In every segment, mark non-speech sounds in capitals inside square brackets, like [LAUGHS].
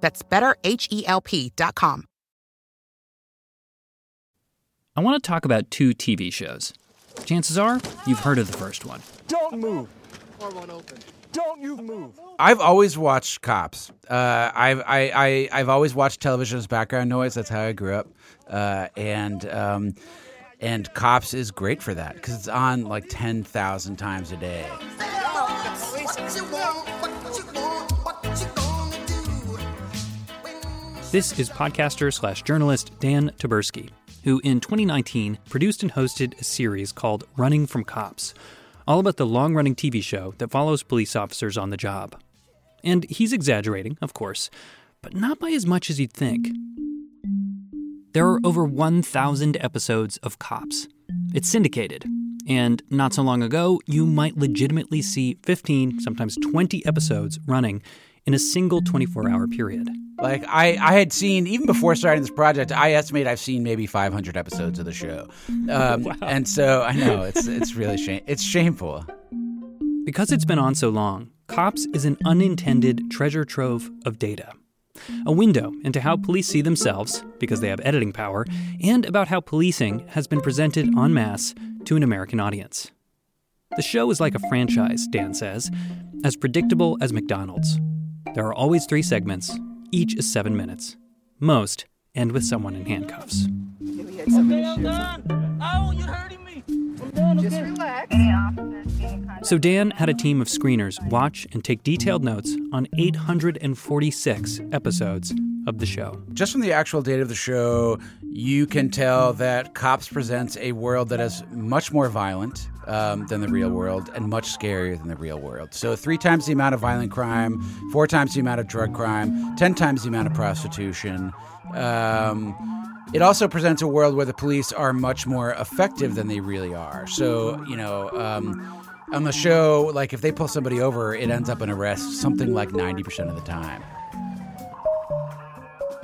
That's betterhelp.com. I want to talk about two TV shows. Chances are you've heard of the first one. Don't move. Or one open. Don't you move. I've always watched Cops. Uh, I've I, I I've always watched television as background noise. That's how I grew up, uh, and um, and Cops is great for that because it's on like ten thousand times a day. This is podcaster slash journalist Dan Taberski, who in 2019 produced and hosted a series called Running from Cops, all about the long running TV show that follows police officers on the job. And he's exaggerating, of course, but not by as much as you'd think. There are over 1,000 episodes of Cops. It's syndicated, and not so long ago, you might legitimately see 15, sometimes 20 episodes running in a single 24 hour period. Like I, I had seen even before starting this project, I estimate I've seen maybe 500 episodes of the show, um, wow. and so I know it's it's really shame it's shameful. Because it's been on so long, Cops is an unintended treasure trove of data. A window into how police see themselves, because they have editing power, and about how policing has been presented en masse to an American audience. The show is like a franchise, Dan says, as predictable as McDonald's. There are always three segments, each is seven minutes. Most end with someone in handcuffs. So Dan had a team of screeners watch and take detailed notes on 846 episodes of the show. Just from the actual date of the show, you can tell that Cops presents a world that is much more violent um, than the real world and much scarier than the real world. So, three times the amount of violent crime, four times the amount of drug crime, ten times the amount of prostitution. Um, it also presents a world where the police are much more effective than they really are. So, you know, um, on the show, like if they pull somebody over, it ends up an arrest something like 90% of the time.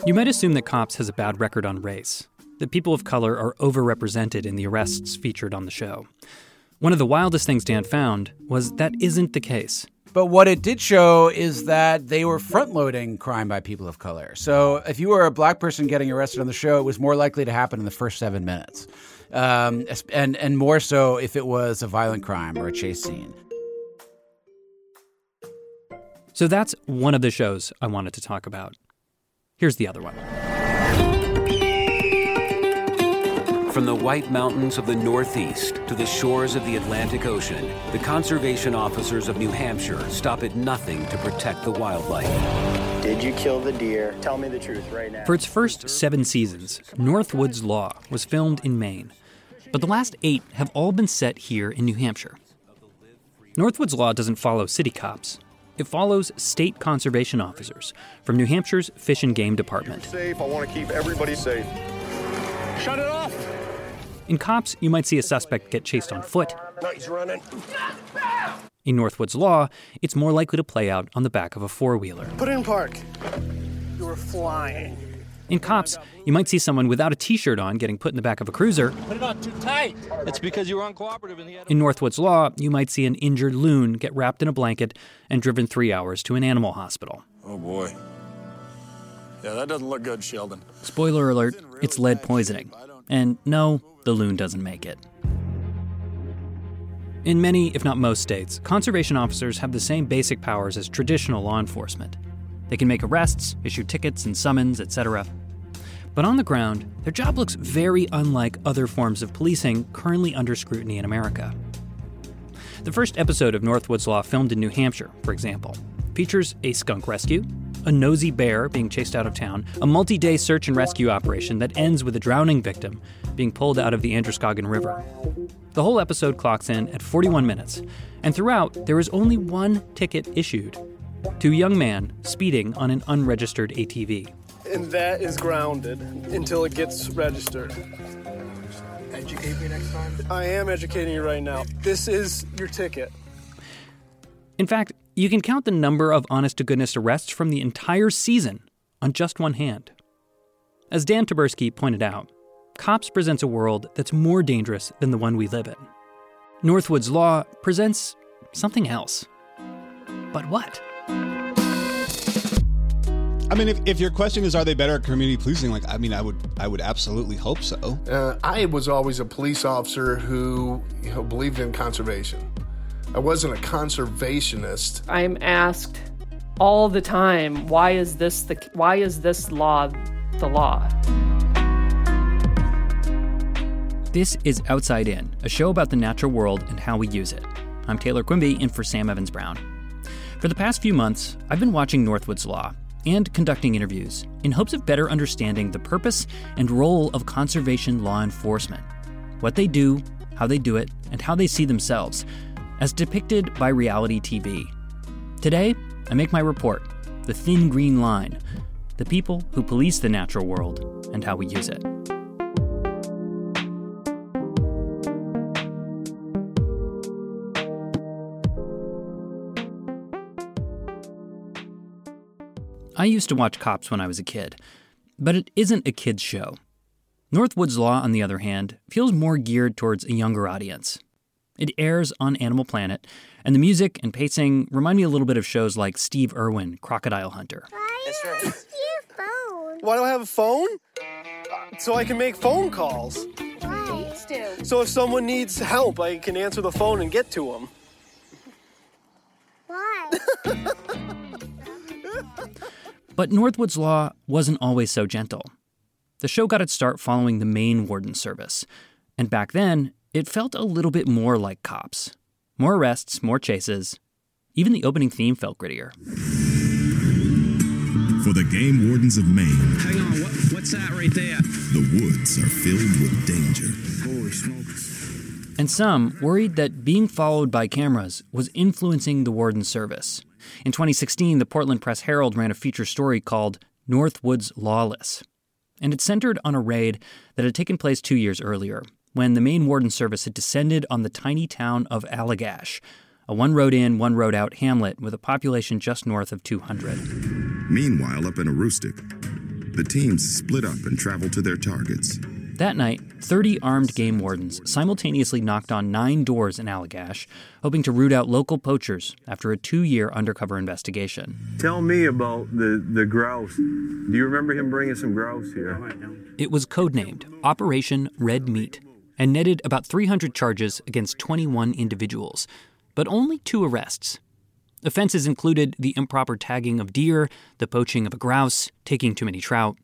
You might assume that Cops has a bad record on race, that people of color are overrepresented in the arrests featured on the show. One of the wildest things Dan found was that isn't the case. But what it did show is that they were front loading crime by people of color. So if you were a black person getting arrested on the show, it was more likely to happen in the first seven minutes. Um, and, and more so if it was a violent crime or a chase scene. So that's one of the shows I wanted to talk about. Here's the other one. From the White Mountains of the Northeast to the shores of the Atlantic Ocean, the conservation officers of New Hampshire stop at nothing to protect the wildlife. Did you kill the deer? Tell me the truth right now. For its first seven seasons, Northwoods Law was filmed in Maine, but the last eight have all been set here in New Hampshire. Northwoods Law doesn't follow city cops. It follows state conservation officers from New Hampshire's Fish and Game Department. Safe. I want to keep everybody safe. Shut it off. In cops, you might see a suspect get chased on foot. He's running. In Northwoods Law, it's more likely to play out on the back of a four wheeler. Put it in park. You were flying. In cops, you might see someone without a t shirt on getting put in the back of a cruiser. Put it on too tight. It's because you were uncooperative in the In Northwoods Law, you might see an injured loon get wrapped in a blanket and driven three hours to an animal hospital. Oh boy. Yeah, that doesn't look good, Sheldon. Spoiler alert, it's lead poisoning. And no, the loon doesn't make it. In many, if not most states, conservation officers have the same basic powers as traditional law enforcement. They can make arrests, issue tickets and summons, etc. But on the ground, their job looks very unlike other forms of policing currently under scrutiny in America. The first episode of Northwoods Law, filmed in New Hampshire, for example, features a skunk rescue, a nosy bear being chased out of town, a multi day search and rescue operation that ends with a drowning victim being pulled out of the Androscoggin River. The whole episode clocks in at 41 minutes, and throughout, there is only one ticket issued to a young man speeding on an unregistered ATV. And that is grounded until it gets registered. Educate me next time. I am educating you right now. This is your ticket. In fact, you can count the number of honest to goodness arrests from the entire season on just one hand. As Dan Taberski pointed out, Cops presents a world that's more dangerous than the one we live in. Northwoods Law presents something else. But what? I mean, if, if your question is, are they better at community policing? Like, I mean, I would, I would absolutely hope so. Uh, I was always a police officer who you know, believed in conservation. I wasn't a conservationist. I'm asked all the time, why is this the why is this law the law? This is Outside In, a show about the natural world and how we use it. I'm Taylor Quimby, in for Sam Evans Brown. For the past few months, I've been watching Northwoods Law and conducting interviews in hopes of better understanding the purpose and role of conservation law enforcement, what they do, how they do it, and how they see themselves, as depicted by reality TV. Today, I make my report The Thin Green Line The People Who Police the Natural World and How We Use It. I used to watch Cops when I was a kid, but it isn't a kid's show. Northwoods Law, on the other hand, feels more geared towards a younger audience. It airs on Animal Planet, and the music and pacing remind me a little bit of shows like Steve Irwin, Crocodile Hunter. That's right. Why do I have a phone? So I can make phone calls. Why? So if someone needs help, I can answer the phone and get to them. Why? [LAUGHS] But Northwoods Law wasn't always so gentle. The show got its start following the Maine Warden Service, and back then, it felt a little bit more like cops. More arrests, more chases. Even the opening theme felt grittier. For the game wardens of Maine, Hang on, what, what's that right there? the woods are filled with danger. Holy smokes. And some worried that being followed by cameras was influencing the warden's service. In 2016, the Portland Press Herald ran a feature story called Northwoods Lawless. And it centered on a raid that had taken place two years earlier, when the Maine Warden Service had descended on the tiny town of Allagash, a one road in, one road out hamlet with a population just north of 200. Meanwhile, up in Aroostook, the teams split up and traveled to their targets. That night, 30 armed game wardens simultaneously knocked on nine doors in Allagash, hoping to root out local poachers after a two year undercover investigation. Tell me about the, the grouse. Do you remember him bringing some grouse here? It was codenamed Operation Red Meat and netted about 300 charges against 21 individuals, but only two arrests. Offenses included the improper tagging of deer, the poaching of a grouse, taking too many trout.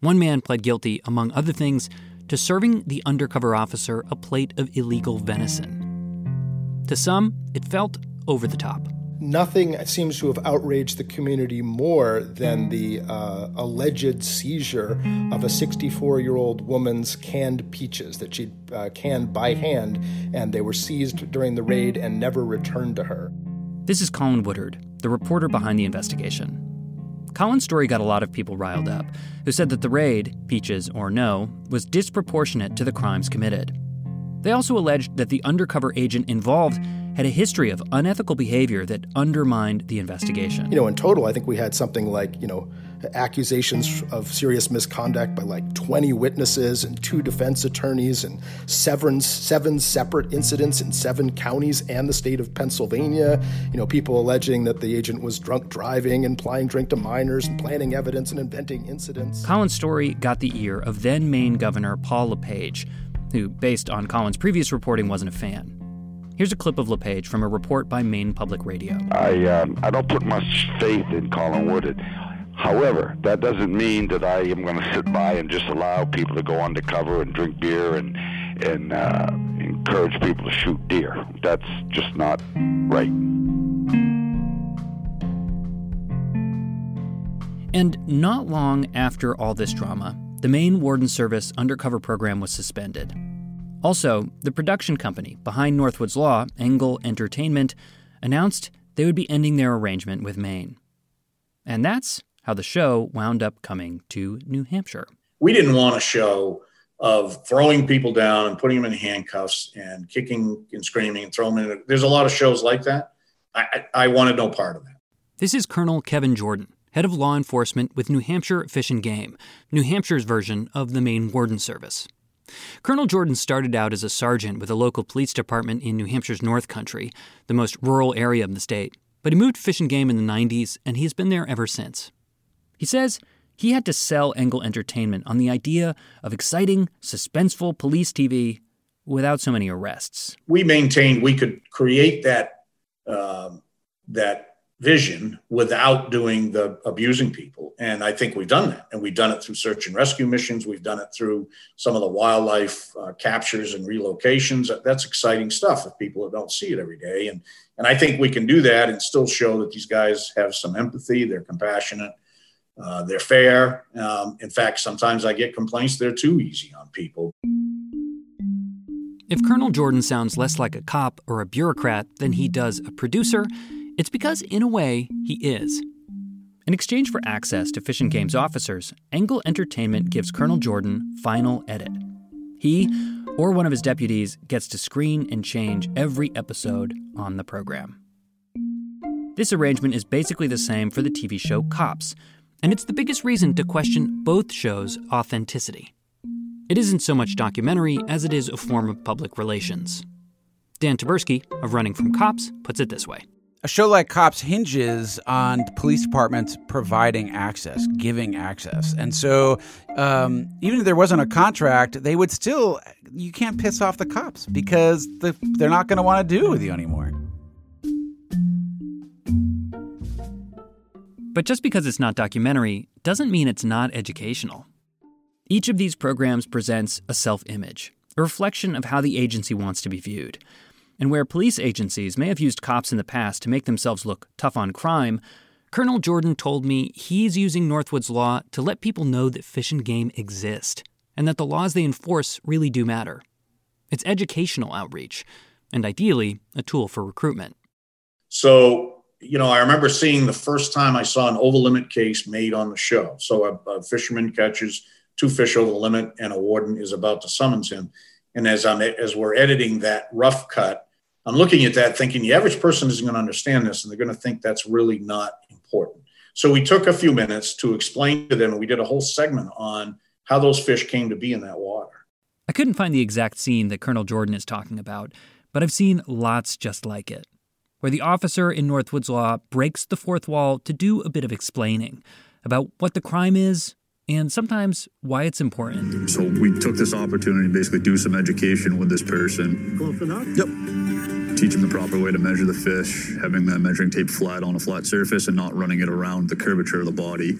One man pled guilty, among other things, to serving the undercover officer a plate of illegal venison. To some, it felt over the top. Nothing seems to have outraged the community more than the uh, alleged seizure of a 64 year old woman's canned peaches that she'd uh, canned by hand, and they were seized during the raid and never returned to her. This is Colin Woodard, the reporter behind the investigation. Colin's story got a lot of people riled up, who said that the raid, peaches or no, was disproportionate to the crimes committed. They also alleged that the undercover agent involved had a history of unethical behavior that undermined the investigation. You know, in total, I think we had something like, you know, accusations of serious misconduct by like 20 witnesses and two defense attorneys and seven, seven separate incidents in seven counties and the state of Pennsylvania. You know, people alleging that the agent was drunk driving and applying drink to minors and planning evidence and inventing incidents. Colin's story got the ear of then Maine Governor Paul LePage, who, based on Colin's previous reporting, wasn't a fan. Here's a clip of LePage from a report by Maine Public Radio. I um, I don't put much faith in Colin Woodard. However, that doesn't mean that I am going to sit by and just allow people to go undercover and drink beer and and uh, encourage people to shoot deer. That's just not right. And not long after all this drama, the Maine Warden Service undercover program was suspended. Also, the production company behind Northwood's Law, Engel Entertainment, announced they would be ending their arrangement with Maine. And that's how the show wound up coming to New Hampshire. We didn't want a show of throwing people down and putting them in handcuffs and kicking and screaming and throwing them in. There's a lot of shows like that. I, I, I wanted no part of that. This is Colonel Kevin Jordan, head of law enforcement with New Hampshire Fish and Game, New Hampshire's version of the Maine Warden Service. Colonel Jordan started out as a sergeant with a local police department in New Hampshire's North Country, the most rural area of the state. But he moved to Fish and Game in the 90s, and he has been there ever since. He says he had to sell Engel Entertainment on the idea of exciting, suspenseful police TV without so many arrests. We maintained we could create that um, that vision without doing the abusing people. And I think we've done that. And we've done it through search and rescue missions. We've done it through some of the wildlife uh, captures and relocations. That's exciting stuff if people don't see it every day. And, and I think we can do that and still show that these guys have some empathy, they're compassionate, uh, they're fair. Um, in fact, sometimes I get complaints they're too easy on people. If Colonel Jordan sounds less like a cop or a bureaucrat than he does a producer, it's because, in a way, he is. In exchange for access to Fish and Game's officers, Engel Entertainment gives Colonel Jordan final edit. He, or one of his deputies, gets to screen and change every episode on the program. This arrangement is basically the same for the TV show Cops, and it's the biggest reason to question both shows' authenticity. It isn't so much documentary as it is a form of public relations. Dan Taberski of Running from Cops puts it this way a show like Cops hinges on police departments providing access, giving access. And so, um, even if there wasn't a contract, they would still, you can't piss off the cops because the, they're not going to want to do it with you anymore. But just because it's not documentary doesn't mean it's not educational. Each of these programs presents a self image, a reflection of how the agency wants to be viewed. And where police agencies may have used cops in the past to make themselves look tough on crime, Colonel Jordan told me he's using Northwood's law to let people know that fish and game exist and that the laws they enforce really do matter. It's educational outreach, and ideally, a tool for recruitment. So, you know, I remember seeing the first time I saw an over limit case made on the show. So, a, a fisherman catches two fish over the limit, and a warden is about to summons him. And as I'm as we're editing that rough cut, I'm looking at that thinking the average person isn't going to understand this and they're going to think that's really not important. So we took a few minutes to explain to them and we did a whole segment on how those fish came to be in that water. I couldn't find the exact scene that Colonel Jordan is talking about, but I've seen lots just like it, where the officer in Northwood's Law breaks the fourth wall to do a bit of explaining about what the crime is and sometimes why it's important. So we took this opportunity to basically do some education with this person. Close enough? Yep. Teach them the proper way to measure the fish, having that measuring tape flat on a flat surface and not running it around the curvature of the body.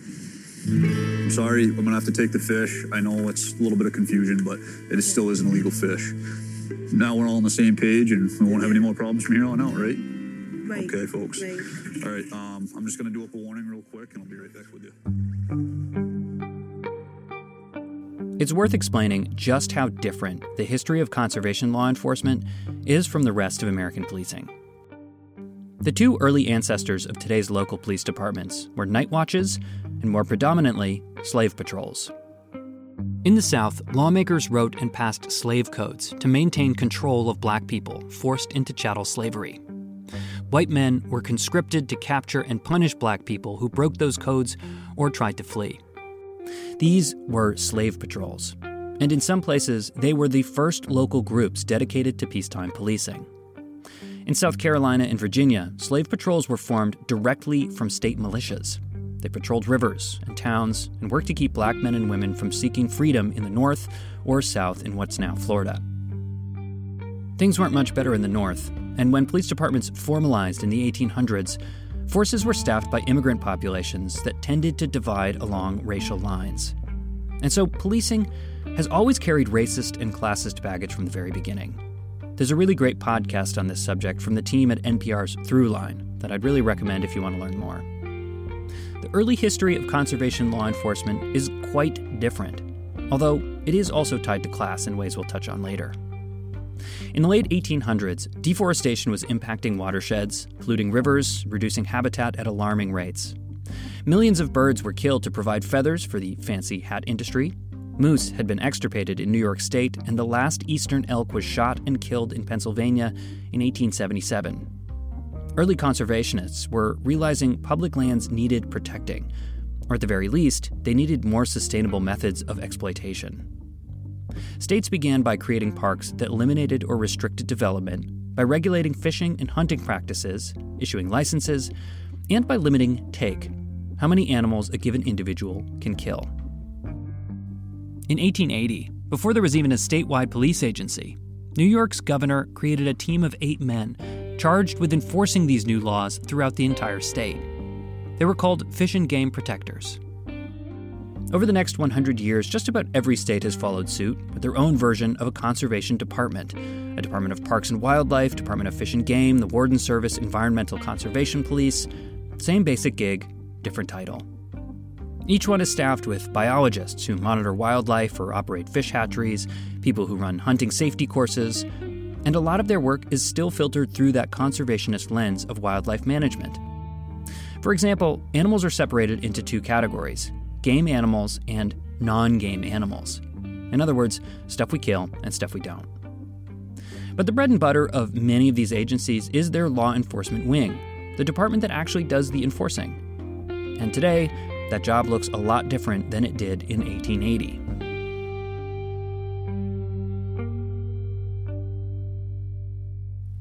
I'm sorry, I'm gonna have to take the fish. I know it's a little bit of confusion, but it still is an illegal fish. Now we're all on the same page and we won't have any more problems from here on out, right? Right. Okay, folks. Right. All right, um, I'm just gonna do up a warning real quick and I'll be right back with you. It's worth explaining just how different the history of conservation law enforcement is from the rest of American policing. The two early ancestors of today's local police departments were night watches and more predominantly, slave patrols. In the South, lawmakers wrote and passed slave codes to maintain control of black people forced into chattel slavery. White men were conscripted to capture and punish black people who broke those codes or tried to flee. These were slave patrols, and in some places, they were the first local groups dedicated to peacetime policing. In South Carolina and Virginia, slave patrols were formed directly from state militias. They patrolled rivers and towns and worked to keep black men and women from seeking freedom in the North or South in what's now Florida. Things weren't much better in the North, and when police departments formalized in the 1800s, forces were staffed by immigrant populations that tended to divide along racial lines. And so policing has always carried racist and classist baggage from the very beginning. There's a really great podcast on this subject from the team at NPR's Throughline that I'd really recommend if you want to learn more. The early history of conservation law enforcement is quite different, although it is also tied to class in ways we'll touch on later. In the late 1800s, deforestation was impacting watersheds, polluting rivers, reducing habitat at alarming rates. Millions of birds were killed to provide feathers for the fancy hat industry. Moose had been extirpated in New York State, and the last eastern elk was shot and killed in Pennsylvania in 1877. Early conservationists were realizing public lands needed protecting, or at the very least, they needed more sustainable methods of exploitation. States began by creating parks that eliminated or restricted development, by regulating fishing and hunting practices, issuing licenses, and by limiting take how many animals a given individual can kill. In 1880, before there was even a statewide police agency, New York's governor created a team of eight men charged with enforcing these new laws throughout the entire state. They were called Fish and Game Protectors. Over the next 100 years, just about every state has followed suit with their own version of a conservation department a Department of Parks and Wildlife, Department of Fish and Game, the Warden Service, Environmental Conservation Police. Same basic gig, different title. Each one is staffed with biologists who monitor wildlife or operate fish hatcheries, people who run hunting safety courses, and a lot of their work is still filtered through that conservationist lens of wildlife management. For example, animals are separated into two categories game animals and non game animals. In other words, stuff we kill and stuff we don't. But the bread and butter of many of these agencies is their law enforcement wing, the department that actually does the enforcing. And today, that job looks a lot different than it did in 1880.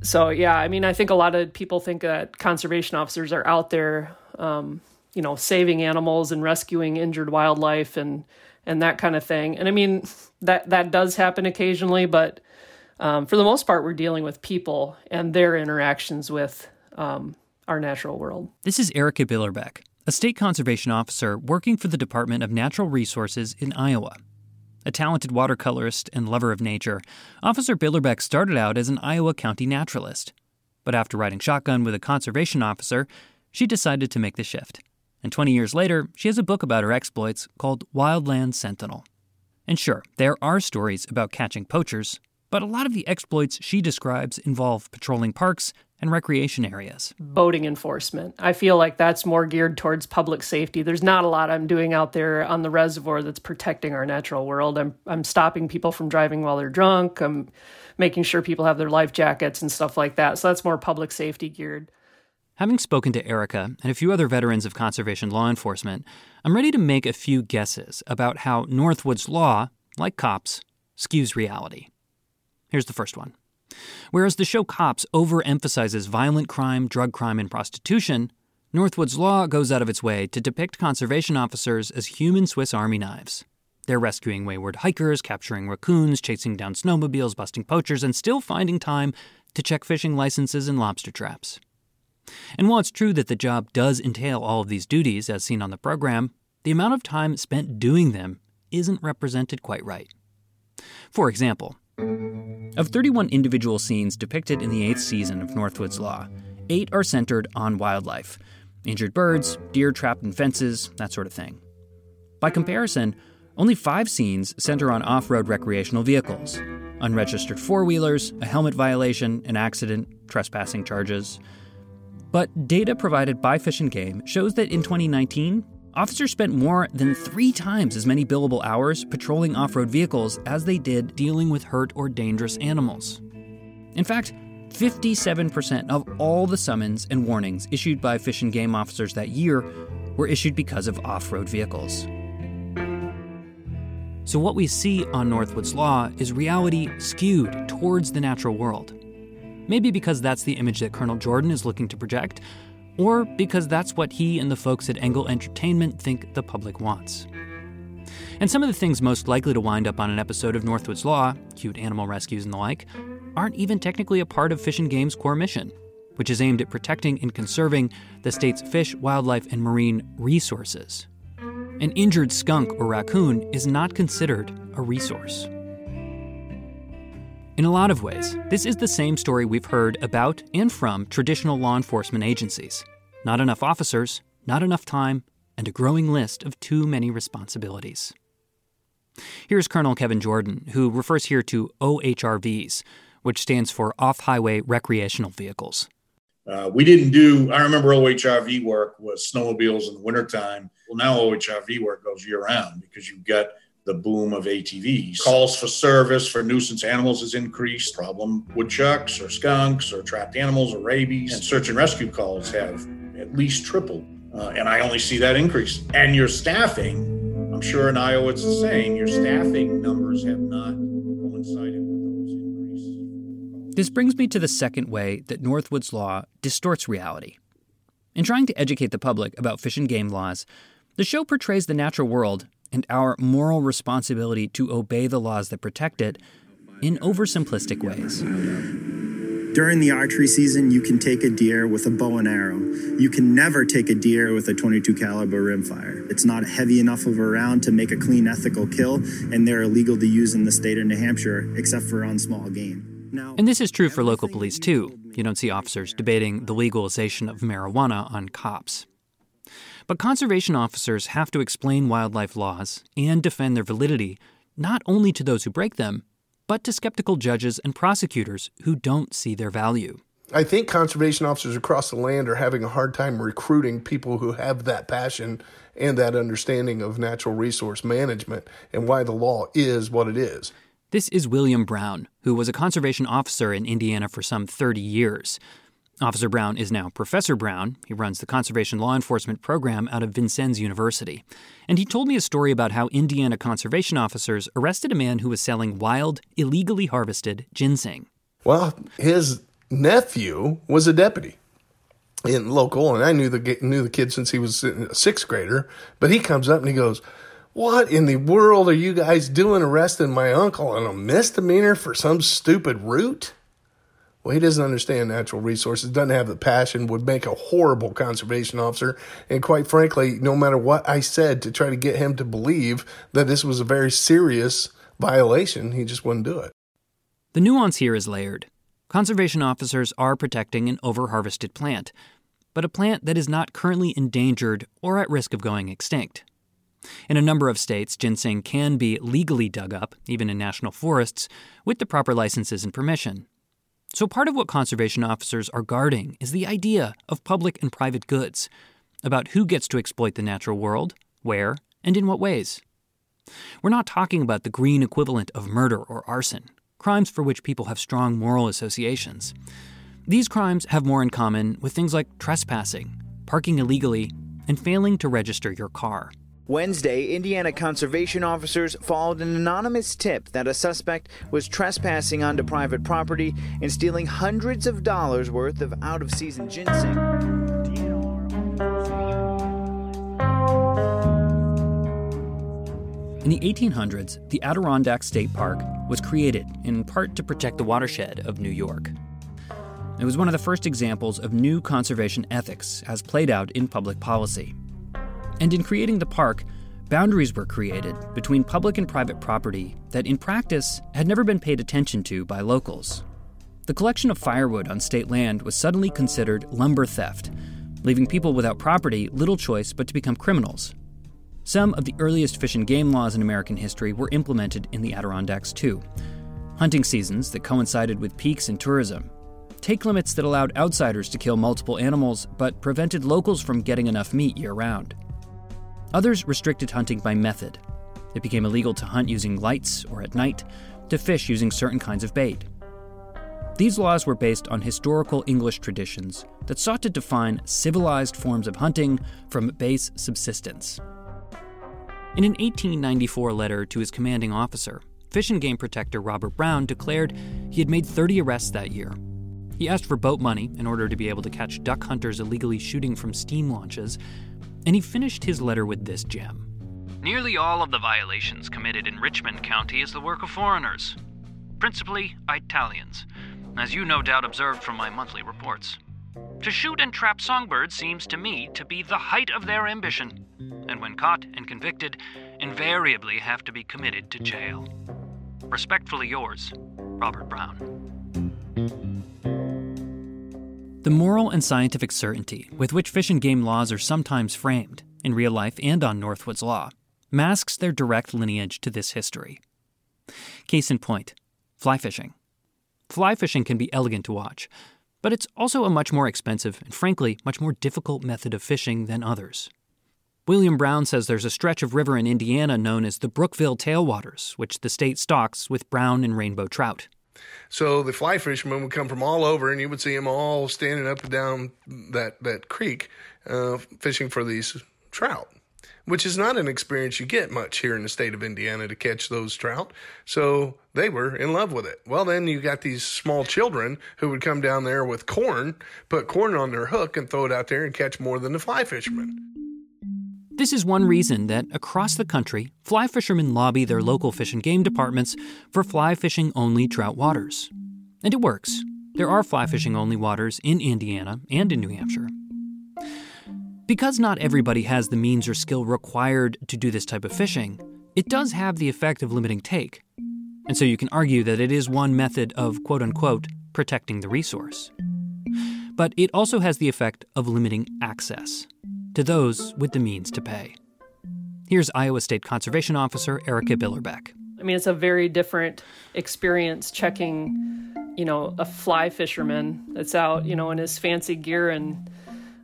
So yeah, I mean, I think a lot of people think that conservation officers are out there, um, you know, saving animals and rescuing injured wildlife and and that kind of thing. And I mean, that that does happen occasionally, but um, for the most part, we're dealing with people and their interactions with um, our natural world. This is Erica Billerbeck, a state conservation officer working for the Department of Natural Resources in Iowa. A talented watercolorist and lover of nature, Officer Billerbeck started out as an Iowa County naturalist. But after riding shotgun with a conservation officer, she decided to make the shift. And 20 years later, she has a book about her exploits called Wildland Sentinel. And sure, there are stories about catching poachers, but a lot of the exploits she describes involve patrolling parks and recreation areas. Boating enforcement. I feel like that's more geared towards public safety. There's not a lot I'm doing out there on the reservoir that's protecting our natural world. I'm I'm stopping people from driving while they're drunk. I'm making sure people have their life jackets and stuff like that. So that's more public safety geared. Having spoken to Erica and a few other veterans of conservation law enforcement, I'm ready to make a few guesses about how Northwood's law, like cops, skews reality. Here's the first one. Whereas the show Cops overemphasizes violent crime, drug crime, and prostitution, Northwood's Law goes out of its way to depict conservation officers as human Swiss Army knives. They're rescuing wayward hikers, capturing raccoons, chasing down snowmobiles, busting poachers, and still finding time to check fishing licenses and lobster traps. And while it's true that the job does entail all of these duties as seen on the program, the amount of time spent doing them isn't represented quite right. For example, of 31 individual scenes depicted in the eighth season of Northwood's Law, eight are centered on wildlife injured birds, deer trapped in fences, that sort of thing. By comparison, only five scenes center on off road recreational vehicles unregistered four wheelers, a helmet violation, an accident, trespassing charges. But data provided by Fish and Game shows that in 2019, officers spent more than three times as many billable hours patrolling off road vehicles as they did dealing with hurt or dangerous animals. In fact, 57% of all the summons and warnings issued by Fish and Game officers that year were issued because of off road vehicles. So, what we see on Northwood's Law is reality skewed towards the natural world. Maybe because that's the image that Colonel Jordan is looking to project, or because that's what he and the folks at Engel Entertainment think the public wants. And some of the things most likely to wind up on an episode of Northwood's Law, cute animal rescues and the like, aren't even technically a part of Fish and Game's core mission, which is aimed at protecting and conserving the state's fish, wildlife, and marine resources. An injured skunk or raccoon is not considered a resource. In a lot of ways, this is the same story we've heard about and from traditional law enforcement agencies. Not enough officers, not enough time, and a growing list of too many responsibilities. Here's Colonel Kevin Jordan, who refers here to OHRVs, which stands for Off Highway Recreational Vehicles. Uh, we didn't do, I remember OHRV work was snowmobiles in the wintertime. Well, now OHRV work goes year round because you've got the boom of ATVs. Calls for service for nuisance animals has increased. Problem woodchucks or skunks or trapped animals or rabies. And search and rescue calls have at least tripled. Uh, and I only see that increase. And your staffing, I'm sure in Iowa it's the same, your staffing numbers have not coincided with those increases. this brings me to the second way that Northwood's law distorts reality. In trying to educate the public about fish and game laws, the show portrays the natural world and our moral responsibility to obey the laws that protect it in oversimplistic ways. During the archery season, you can take a deer with a bow and arrow. You can never take a deer with a 22 caliber rimfire. It's not heavy enough of a round to make a clean, ethical kill, and they're illegal to use in the state of New Hampshire, except for on small game. And this is true for local police, too. You don't see officers debating the legalization of marijuana on cops. But conservation officers have to explain wildlife laws and defend their validity not only to those who break them, but to skeptical judges and prosecutors who don't see their value. I think conservation officers across the land are having a hard time recruiting people who have that passion and that understanding of natural resource management and why the law is what it is. This is William Brown, who was a conservation officer in Indiana for some 30 years. Officer Brown is now Professor Brown. He runs the conservation law enforcement program out of Vincennes University. And he told me a story about how Indiana conservation officers arrested a man who was selling wild, illegally harvested ginseng. Well, his nephew was a deputy in local, and I knew the knew the kid since he was a sixth grader. But he comes up and he goes, what in the world are you guys doing arresting my uncle on a misdemeanor for some stupid root? Well, he doesn't understand natural resources, doesn't have the passion, would make a horrible conservation officer. And quite frankly, no matter what I said to try to get him to believe that this was a very serious violation, he just wouldn't do it. The nuance here is layered. Conservation officers are protecting an overharvested plant, but a plant that is not currently endangered or at risk of going extinct. In a number of states, ginseng can be legally dug up, even in national forests, with the proper licenses and permission. So, part of what conservation officers are guarding is the idea of public and private goods, about who gets to exploit the natural world, where, and in what ways. We're not talking about the green equivalent of murder or arson, crimes for which people have strong moral associations. These crimes have more in common with things like trespassing, parking illegally, and failing to register your car. Wednesday, Indiana conservation officers followed an anonymous tip that a suspect was trespassing onto private property and stealing hundreds of dollars worth of out of season ginseng. In the 1800s, the Adirondack State Park was created in part to protect the watershed of New York. It was one of the first examples of new conservation ethics as played out in public policy. And in creating the park, boundaries were created between public and private property that, in practice, had never been paid attention to by locals. The collection of firewood on state land was suddenly considered lumber theft, leaving people without property little choice but to become criminals. Some of the earliest fish and game laws in American history were implemented in the Adirondacks, too. Hunting seasons that coincided with peaks in tourism, take limits that allowed outsiders to kill multiple animals but prevented locals from getting enough meat year round. Others restricted hunting by method. It became illegal to hunt using lights or at night, to fish using certain kinds of bait. These laws were based on historical English traditions that sought to define civilized forms of hunting from base subsistence. In an 1894 letter to his commanding officer, Fish and Game Protector Robert Brown declared he had made 30 arrests that year. He asked for boat money in order to be able to catch duck hunters illegally shooting from steam launches, and he finished his letter with this gem. Nearly all of the violations committed in Richmond County is the work of foreigners, principally Italians, as you no doubt observed from my monthly reports. To shoot and trap songbirds seems to me to be the height of their ambition, and when caught and convicted, invariably have to be committed to jail. Respectfully yours, Robert Brown. The moral and scientific certainty with which fish and game laws are sometimes framed, in real life and on Northwoods law, masks their direct lineage to this history. Case in point fly fishing. Fly fishing can be elegant to watch, but it's also a much more expensive and, frankly, much more difficult method of fishing than others. William Brown says there's a stretch of river in Indiana known as the Brookville Tailwaters, which the state stocks with brown and rainbow trout. So the fly fishermen would come from all over, and you would see them all standing up and down that that creek, uh, fishing for these trout. Which is not an experience you get much here in the state of Indiana to catch those trout. So they were in love with it. Well, then you got these small children who would come down there with corn, put corn on their hook, and throw it out there and catch more than the fly fishermen. This is one reason that across the country, fly fishermen lobby their local fish and game departments for fly fishing only trout waters. And it works. There are fly fishing only waters in Indiana and in New Hampshire. Because not everybody has the means or skill required to do this type of fishing, it does have the effect of limiting take. And so you can argue that it is one method of quote unquote protecting the resource. But it also has the effect of limiting access to those with the means to pay. Here's Iowa State Conservation Officer Erica Billerbeck. I mean, it's a very different experience checking, you know, a fly fisherman that's out, you know, in his fancy gear and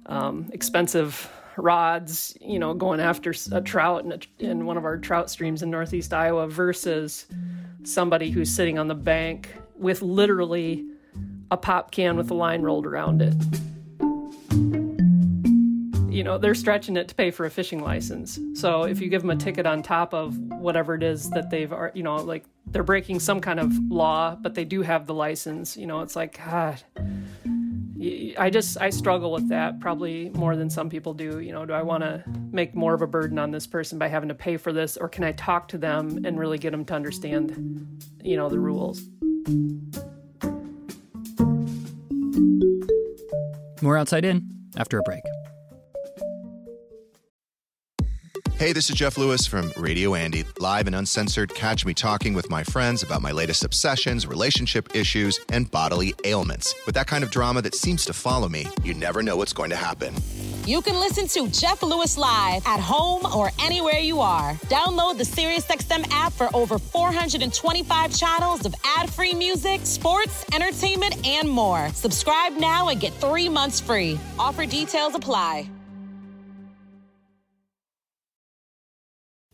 um, expensive rods, you know, going after a trout in, a, in one of our trout streams in northeast Iowa versus somebody who's sitting on the bank with literally a pop can with a line rolled around it you know they're stretching it to pay for a fishing license. So if you give them a ticket on top of whatever it is that they've you know like they're breaking some kind of law but they do have the license you know it's like god. I just i struggle with that probably more than some people do you know do i want to make more of a burden on this person by having to pay for this or can i talk to them and really get them to understand you know the rules? More outside in after a break Hey, this is Jeff Lewis from Radio Andy, live and uncensored. Catch me talking with my friends about my latest obsessions, relationship issues, and bodily ailments. With that kind of drama that seems to follow me, you never know what's going to happen. You can listen to Jeff Lewis live at home or anywhere you are. Download the SiriusXM app for over 425 channels of ad-free music, sports, entertainment, and more. Subscribe now and get three months free. Offer details apply.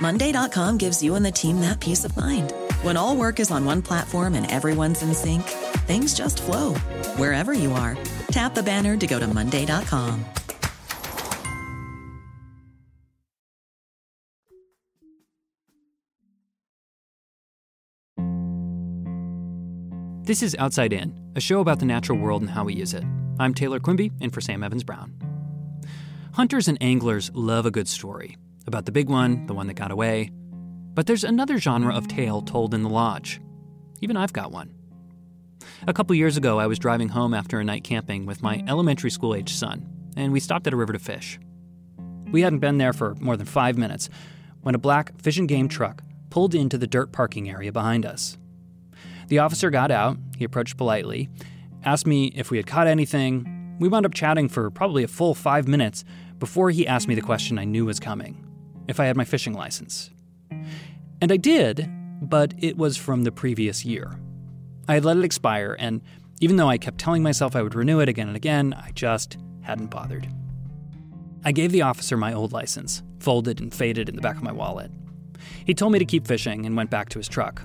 Monday.com gives you and the team that peace of mind. When all work is on one platform and everyone's in sync, things just flow wherever you are. Tap the banner to go to Monday.com. This is Outside In, a show about the natural world and how we use it. I'm Taylor Quimby, and for Sam Evans Brown. Hunters and anglers love a good story about the big one, the one that got away. But there's another genre of tale told in the lodge. Even I've got one. A couple years ago, I was driving home after a night camping with my elementary school age son, and we stopped at a river to fish. We hadn't been there for more than five minutes when a black fish and game truck pulled into the dirt parking area behind us. The officer got out, he approached politely, asked me if we had caught anything. We wound up chatting for probably a full five minutes before he asked me the question I knew was coming if I had my fishing license. And I did, but it was from the previous year. I had let it expire, and even though I kept telling myself I would renew it again and again, I just hadn't bothered. I gave the officer my old license, folded and faded in the back of my wallet. He told me to keep fishing and went back to his truck.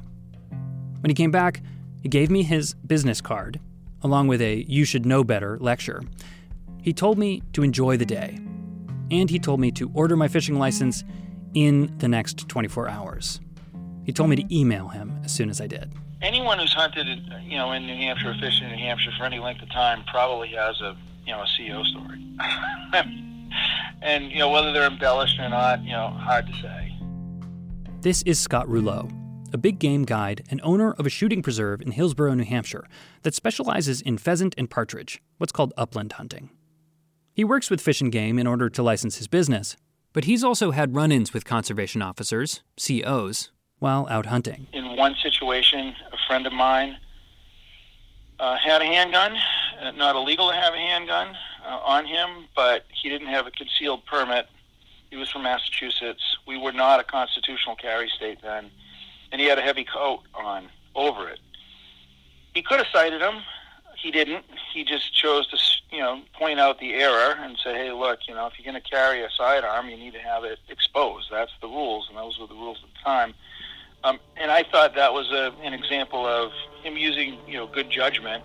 When he came back, he gave me his business card, along with a You Should Know Better lecture. He told me to enjoy the day, and he told me to order my fishing license in the next 24 hours. He told me to email him as soon as I did. Anyone who's hunted, you know, in New Hampshire or fished in New Hampshire for any length of time probably has a, you know, a CO story. [LAUGHS] and you know whether they're embellished or not, you know, hard to say. This is Scott Rouleau, a big game guide and owner of a shooting preserve in Hillsborough, New Hampshire, that specializes in pheasant and partridge, what's called upland hunting. He works with Fish and Game in order to license his business, but he's also had run ins with conservation officers, COs, while out hunting. In one situation, a friend of mine uh, had a handgun, uh, not illegal to have a handgun uh, on him, but he didn't have a concealed permit. He was from Massachusetts. We were not a constitutional carry state then and he had a heavy coat on over it. He could have cited him. He didn't. He just chose to, you know, point out the error and say, "Hey, look, you know, if you're going to carry a sidearm, you need to have it exposed. That's the rules, and those were the rules at the time." Um, and I thought that was a, an example of him using, you know, good judgment.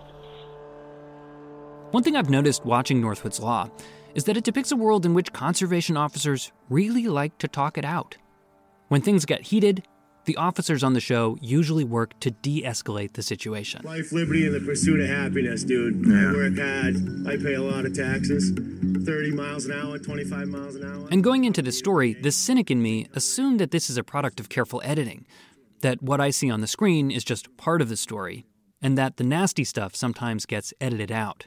One thing I've noticed watching Northwood's Law is that it depicts a world in which conservation officers really like to talk it out. When things get heated, the officers on the show usually work to de escalate the situation. Life, liberty, and the pursuit of happiness, dude. Yeah. I work hard. I pay a lot of taxes 30 miles an hour, 25 miles an hour. And going into the story, the cynic in me assumed that this is a product of careful editing, that what I see on the screen is just part of the story, and that the nasty stuff sometimes gets edited out.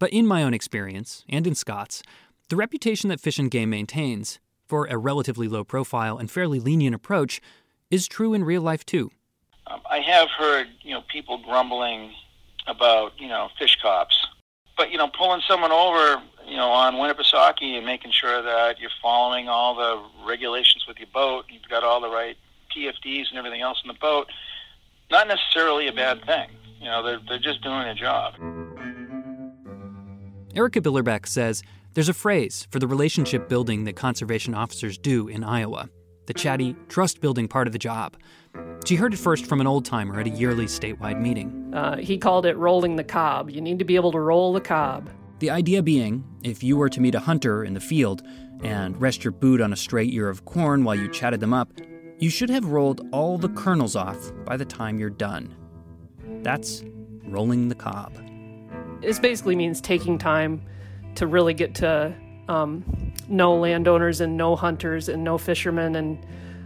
But in my own experience, and in Scott's, the reputation that Fish and Game maintains, for a relatively low profile and fairly lenient approach, is true in real life too. Um, I have heard, you know, people grumbling about, you know, fish cops. But, you know, pulling someone over, you know, on Winnipesaukee and making sure that you're following all the regulations with your boat, you've got all the right PFDs and everything else in the boat, not necessarily a bad thing. You know, they're, they're just doing a job. Erica Billerbeck says there's a phrase for the relationship building that conservation officers do in Iowa the chatty, trust building part of the job. She heard it first from an old timer at a yearly statewide meeting. Uh, he called it rolling the cob. You need to be able to roll the cob. The idea being if you were to meet a hunter in the field and rest your boot on a straight ear of corn while you chatted them up, you should have rolled all the kernels off by the time you're done. That's rolling the cob. This basically means taking time to really get to um, know landowners and no hunters and no fishermen and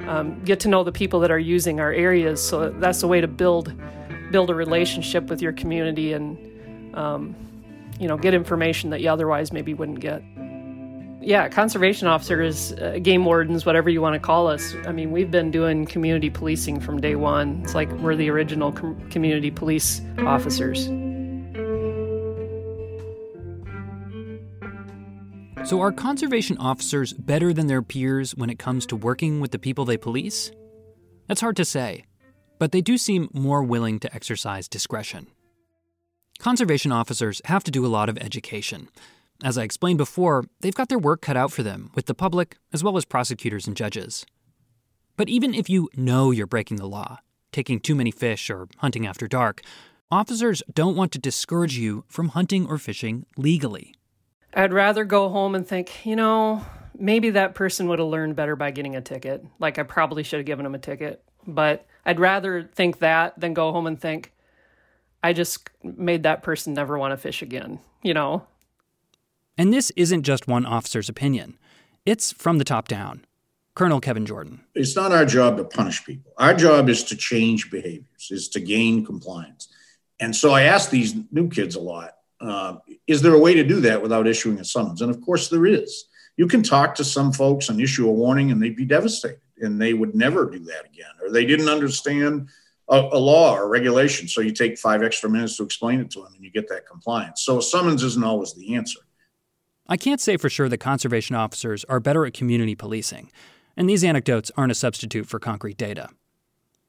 um, get to know the people that are using our areas. So that's a way to build build a relationship with your community and um, you know get information that you otherwise maybe wouldn't get. Yeah, conservation officers, uh, game wardens, whatever you want to call us. I mean, we've been doing community policing from day one. It's like we're the original com- community police officers. So, are conservation officers better than their peers when it comes to working with the people they police? That's hard to say, but they do seem more willing to exercise discretion. Conservation officers have to do a lot of education. As I explained before, they've got their work cut out for them with the public as well as prosecutors and judges. But even if you know you're breaking the law, taking too many fish or hunting after dark, officers don't want to discourage you from hunting or fishing legally. I'd rather go home and think, you know, maybe that person would have learned better by getting a ticket. Like I probably should have given him a ticket. But I'd rather think that than go home and think, I just made that person never want to fish again, you know? And this isn't just one officer's opinion, it's from the top down. Colonel Kevin Jordan. It's not our job to punish people. Our job is to change behaviors, is to gain compliance. And so I ask these new kids a lot uh, is there a way to do that without issuing a summons? And of course, there is. You can talk to some folks and issue a warning, and they'd be devastated, and they would never do that again, or they didn't understand a, a law or regulation. So you take five extra minutes to explain it to them, and you get that compliance. So a summons isn't always the answer. I can't say for sure that conservation officers are better at community policing, and these anecdotes aren't a substitute for concrete data.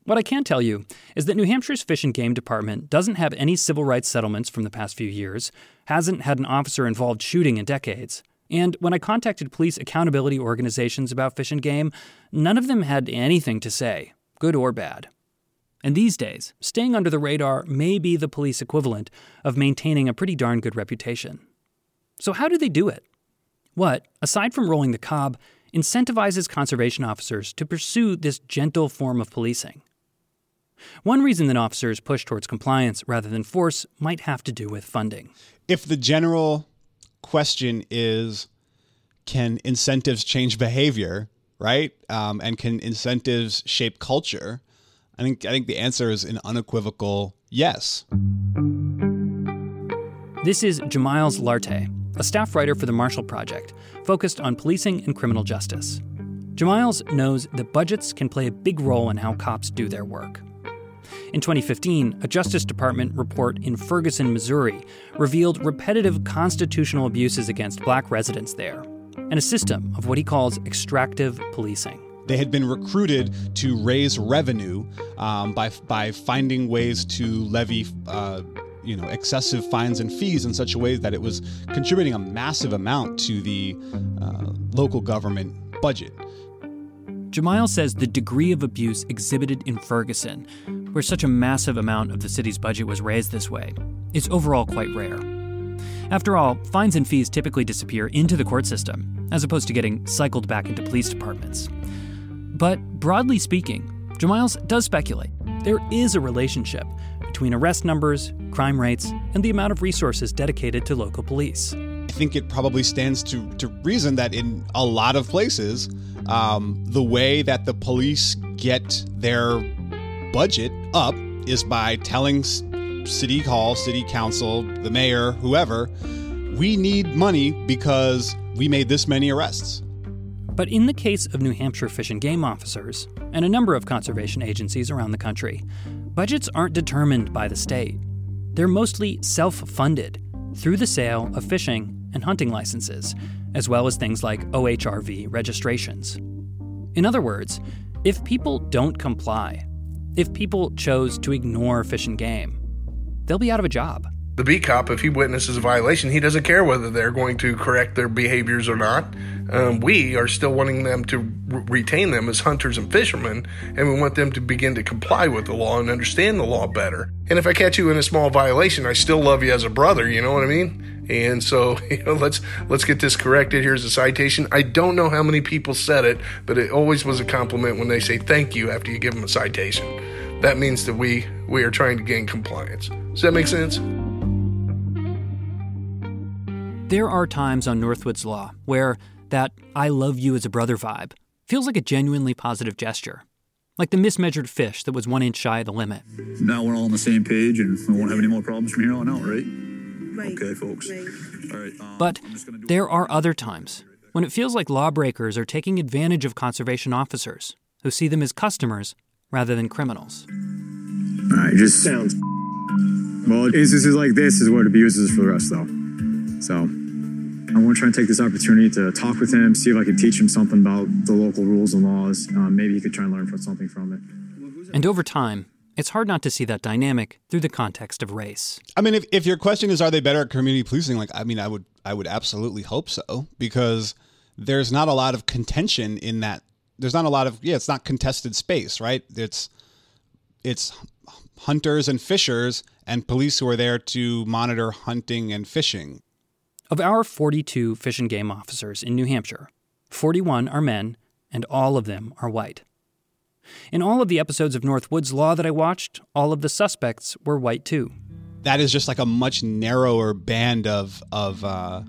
What I can tell you is that New Hampshire's Fish and Game Department doesn't have any civil rights settlements from the past few years, hasn't had an officer involved shooting in decades, and when I contacted police accountability organizations about Fish and Game, none of them had anything to say, good or bad. And these days, staying under the radar may be the police equivalent of maintaining a pretty darn good reputation. So, how do they do it? What, aside from rolling the cob, incentivizes conservation officers to pursue this gentle form of policing? One reason that officers push towards compliance rather than force might have to do with funding. If the general question is can incentives change behavior, right? Um, and can incentives shape culture? I think I think the answer is an unequivocal yes. This is Jamiles Lartey, a staff writer for the Marshall Project, focused on policing and criminal justice. Jamiles knows that budgets can play a big role in how cops do their work. In 2015, a Justice Department report in Ferguson, Missouri, revealed repetitive constitutional abuses against black residents there, and a system of what he calls extractive policing. They had been recruited to raise revenue um, by by finding ways to levy. Uh, you know, excessive fines and fees in such a way that it was contributing a massive amount to the uh, local government budget. Jamiles says the degree of abuse exhibited in Ferguson, where such a massive amount of the city's budget was raised this way, is overall quite rare. After all, fines and fees typically disappear into the court system, as opposed to getting cycled back into police departments. But broadly speaking, Jamiles does speculate there is a relationship between arrest numbers, crime rates, and the amount of resources dedicated to local police. I think it probably stands to, to reason that in a lot of places, um, the way that the police get their budget up is by telling city hall, city council, the mayor, whoever, we need money because we made this many arrests. But in the case of New Hampshire Fish and Game officers, and a number of conservation agencies around the country, budgets aren't determined by the state. They're mostly self funded through the sale of fishing and hunting licenses, as well as things like OHRV registrations. In other words, if people don't comply, if people chose to ignore fish and game, they'll be out of a job the B cop, if he witnesses a violation, he doesn't care whether they're going to correct their behaviors or not. Um, we are still wanting them to re- retain them as hunters and fishermen, and we want them to begin to comply with the law and understand the law better. And if I catch you in a small violation, I still love you as a brother. You know what I mean? And so, [LAUGHS] you know, let's let's get this corrected. Here's a citation. I don't know how many people said it, but it always was a compliment when they say thank you after you give them a citation. That means that we we are trying to gain compliance. Does that make sense? There are times on Northwood's Law where that I love you as a brother vibe feels like a genuinely positive gesture. Like the mismeasured fish that was one inch shy of the limit. Now we're all on the same page and we won't have any more problems from here on out, right? Right. Okay, folks. Right. All right. Um, But there are other times when it feels like lawbreakers are taking advantage of conservation officers who see them as customers rather than criminals. All right, just sounds. Well, instances like this is what abuse is for us, though. So I want to try and take this opportunity to talk with him, see if I could teach him something about the local rules and laws. Um, maybe he could try and learn from something from it. And over time, it's hard not to see that dynamic through the context of race. I mean, if, if your question is, are they better at community policing? Like, I mean, I would I would absolutely hope so because there's not a lot of contention in that. There's not a lot of yeah, it's not contested space, right? It's it's hunters and fishers and police who are there to monitor hunting and fishing. Of our 42 fish and game officers in New Hampshire, 41 are men and all of them are white. In all of the episodes of Northwoods Law that I watched, all of the suspects were white too. That is just like a much narrower band of of uh,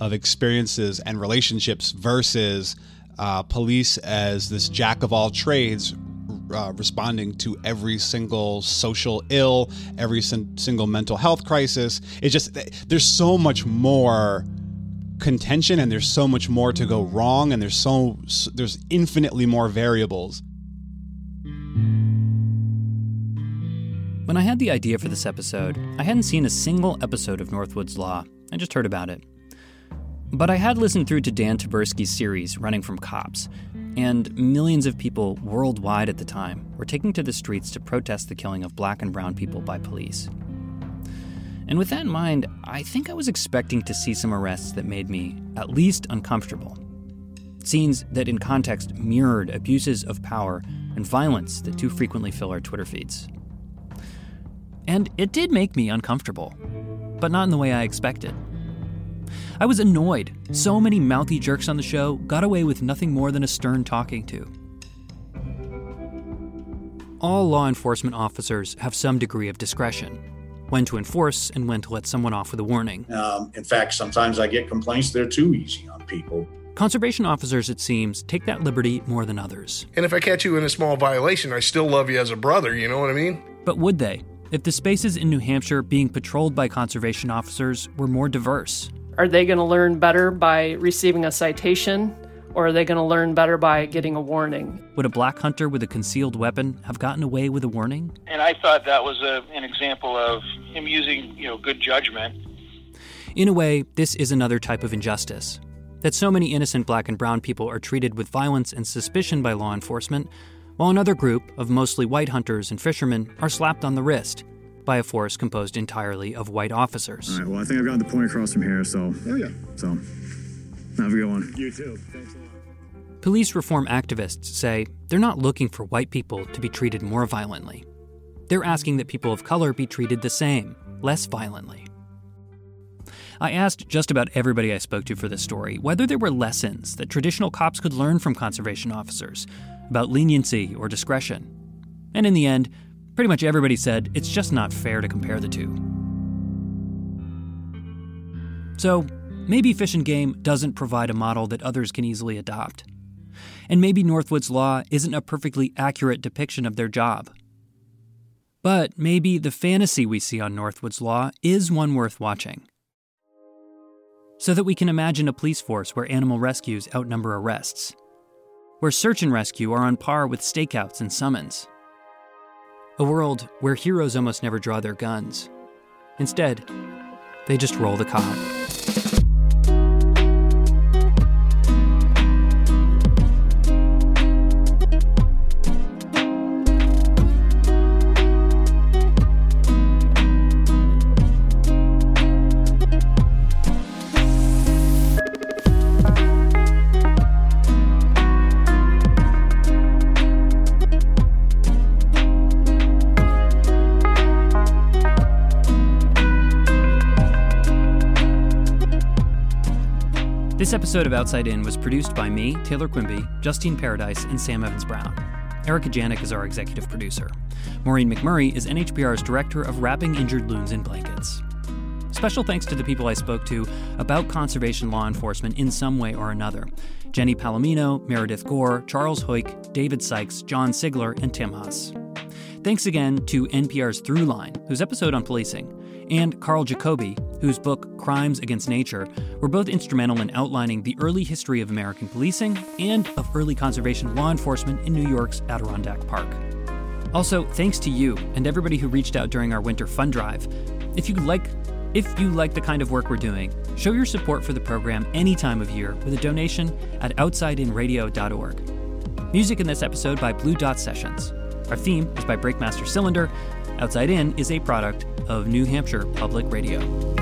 of experiences and relationships versus uh, police as this jack of all trades uh, responding to every single social ill, every sin- single mental health crisis. It's just there's so much more contention and there's so much more to go wrong and there's so there's infinitely more variables. When I had the idea for this episode, I hadn't seen a single episode of Northwoods Law. I just heard about it. But I had listened through to Dan Taberski's series, Running from Cops, and millions of people worldwide at the time were taking to the streets to protest the killing of black and brown people by police. And with that in mind, I think I was expecting to see some arrests that made me at least uncomfortable. Scenes that, in context, mirrored abuses of power and violence that too frequently fill our Twitter feeds. And it did make me uncomfortable, but not in the way I expected. I was annoyed. So many mouthy jerks on the show got away with nothing more than a stern talking to. All law enforcement officers have some degree of discretion when to enforce and when to let someone off with a warning. Um, in fact, sometimes I get complaints they're too easy on people. Conservation officers, it seems, take that liberty more than others. And if I catch you in a small violation, I still love you as a brother, you know what I mean? But would they? If the spaces in New Hampshire being patrolled by conservation officers were more diverse? Are they going to learn better by receiving a citation? Or are they going to learn better by getting a warning? Would a black hunter with a concealed weapon have gotten away with a warning? And I thought that was a, an example of him using, you know, good judgment. In a way, this is another type of injustice. That so many innocent black and brown people are treated with violence and suspicion by law enforcement, while another group of mostly white hunters and fishermen are slapped on the wrist by a force composed entirely of white officers. All right, well, I think I've got the point across from here, so. Oh, yeah. So, have a good one. You too. Thanks a lot. Police reform activists say they're not looking for white people to be treated more violently. They're asking that people of color be treated the same, less violently. I asked just about everybody I spoke to for this story whether there were lessons that traditional cops could learn from conservation officers about leniency or discretion. And in the end, pretty much everybody said it's just not fair to compare the two. So, maybe Fish and Game doesn't provide a model that others can easily adopt. And maybe Northwood's Law isn't a perfectly accurate depiction of their job. But maybe the fantasy we see on Northwood's Law is one worth watching. So that we can imagine a police force where animal rescues outnumber arrests, where search and rescue are on par with stakeouts and summons. A world where heroes almost never draw their guns. Instead, they just roll the cop. This episode of Outside In was produced by me, Taylor Quimby, Justine Paradise, and Sam Evans Brown. Erica Janik is our executive producer. Maureen McMurray is NHPR's director of wrapping injured loons in blankets. Special thanks to the people I spoke to about conservation law enforcement in some way or another Jenny Palomino, Meredith Gore, Charles Hoik, David Sykes, John Sigler, and Tim Huss. Thanks again to NPR's Throughline, whose episode on policing, and Karl Jacoby, whose book Crimes Against Nature were both instrumental in outlining the early history of American policing and of early conservation law enforcement in New York's Adirondack Park. Also, thanks to you and everybody who reached out during our winter fund drive. If you like if you like the kind of work we're doing, show your support for the program any time of year with a donation at outsideinradio.org. Music in this episode by Blue Dot Sessions. Our theme is by Breakmaster Cylinder. Outside In is a product of New Hampshire Public Radio.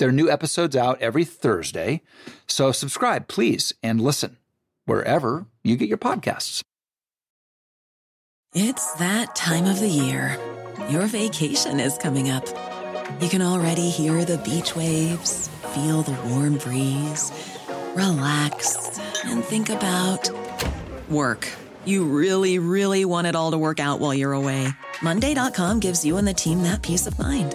There are new episodes out every Thursday. So subscribe, please, and listen wherever you get your podcasts. It's that time of the year. Your vacation is coming up. You can already hear the beach waves, feel the warm breeze, relax, and think about work. You really, really want it all to work out while you're away. Monday.com gives you and the team that peace of mind.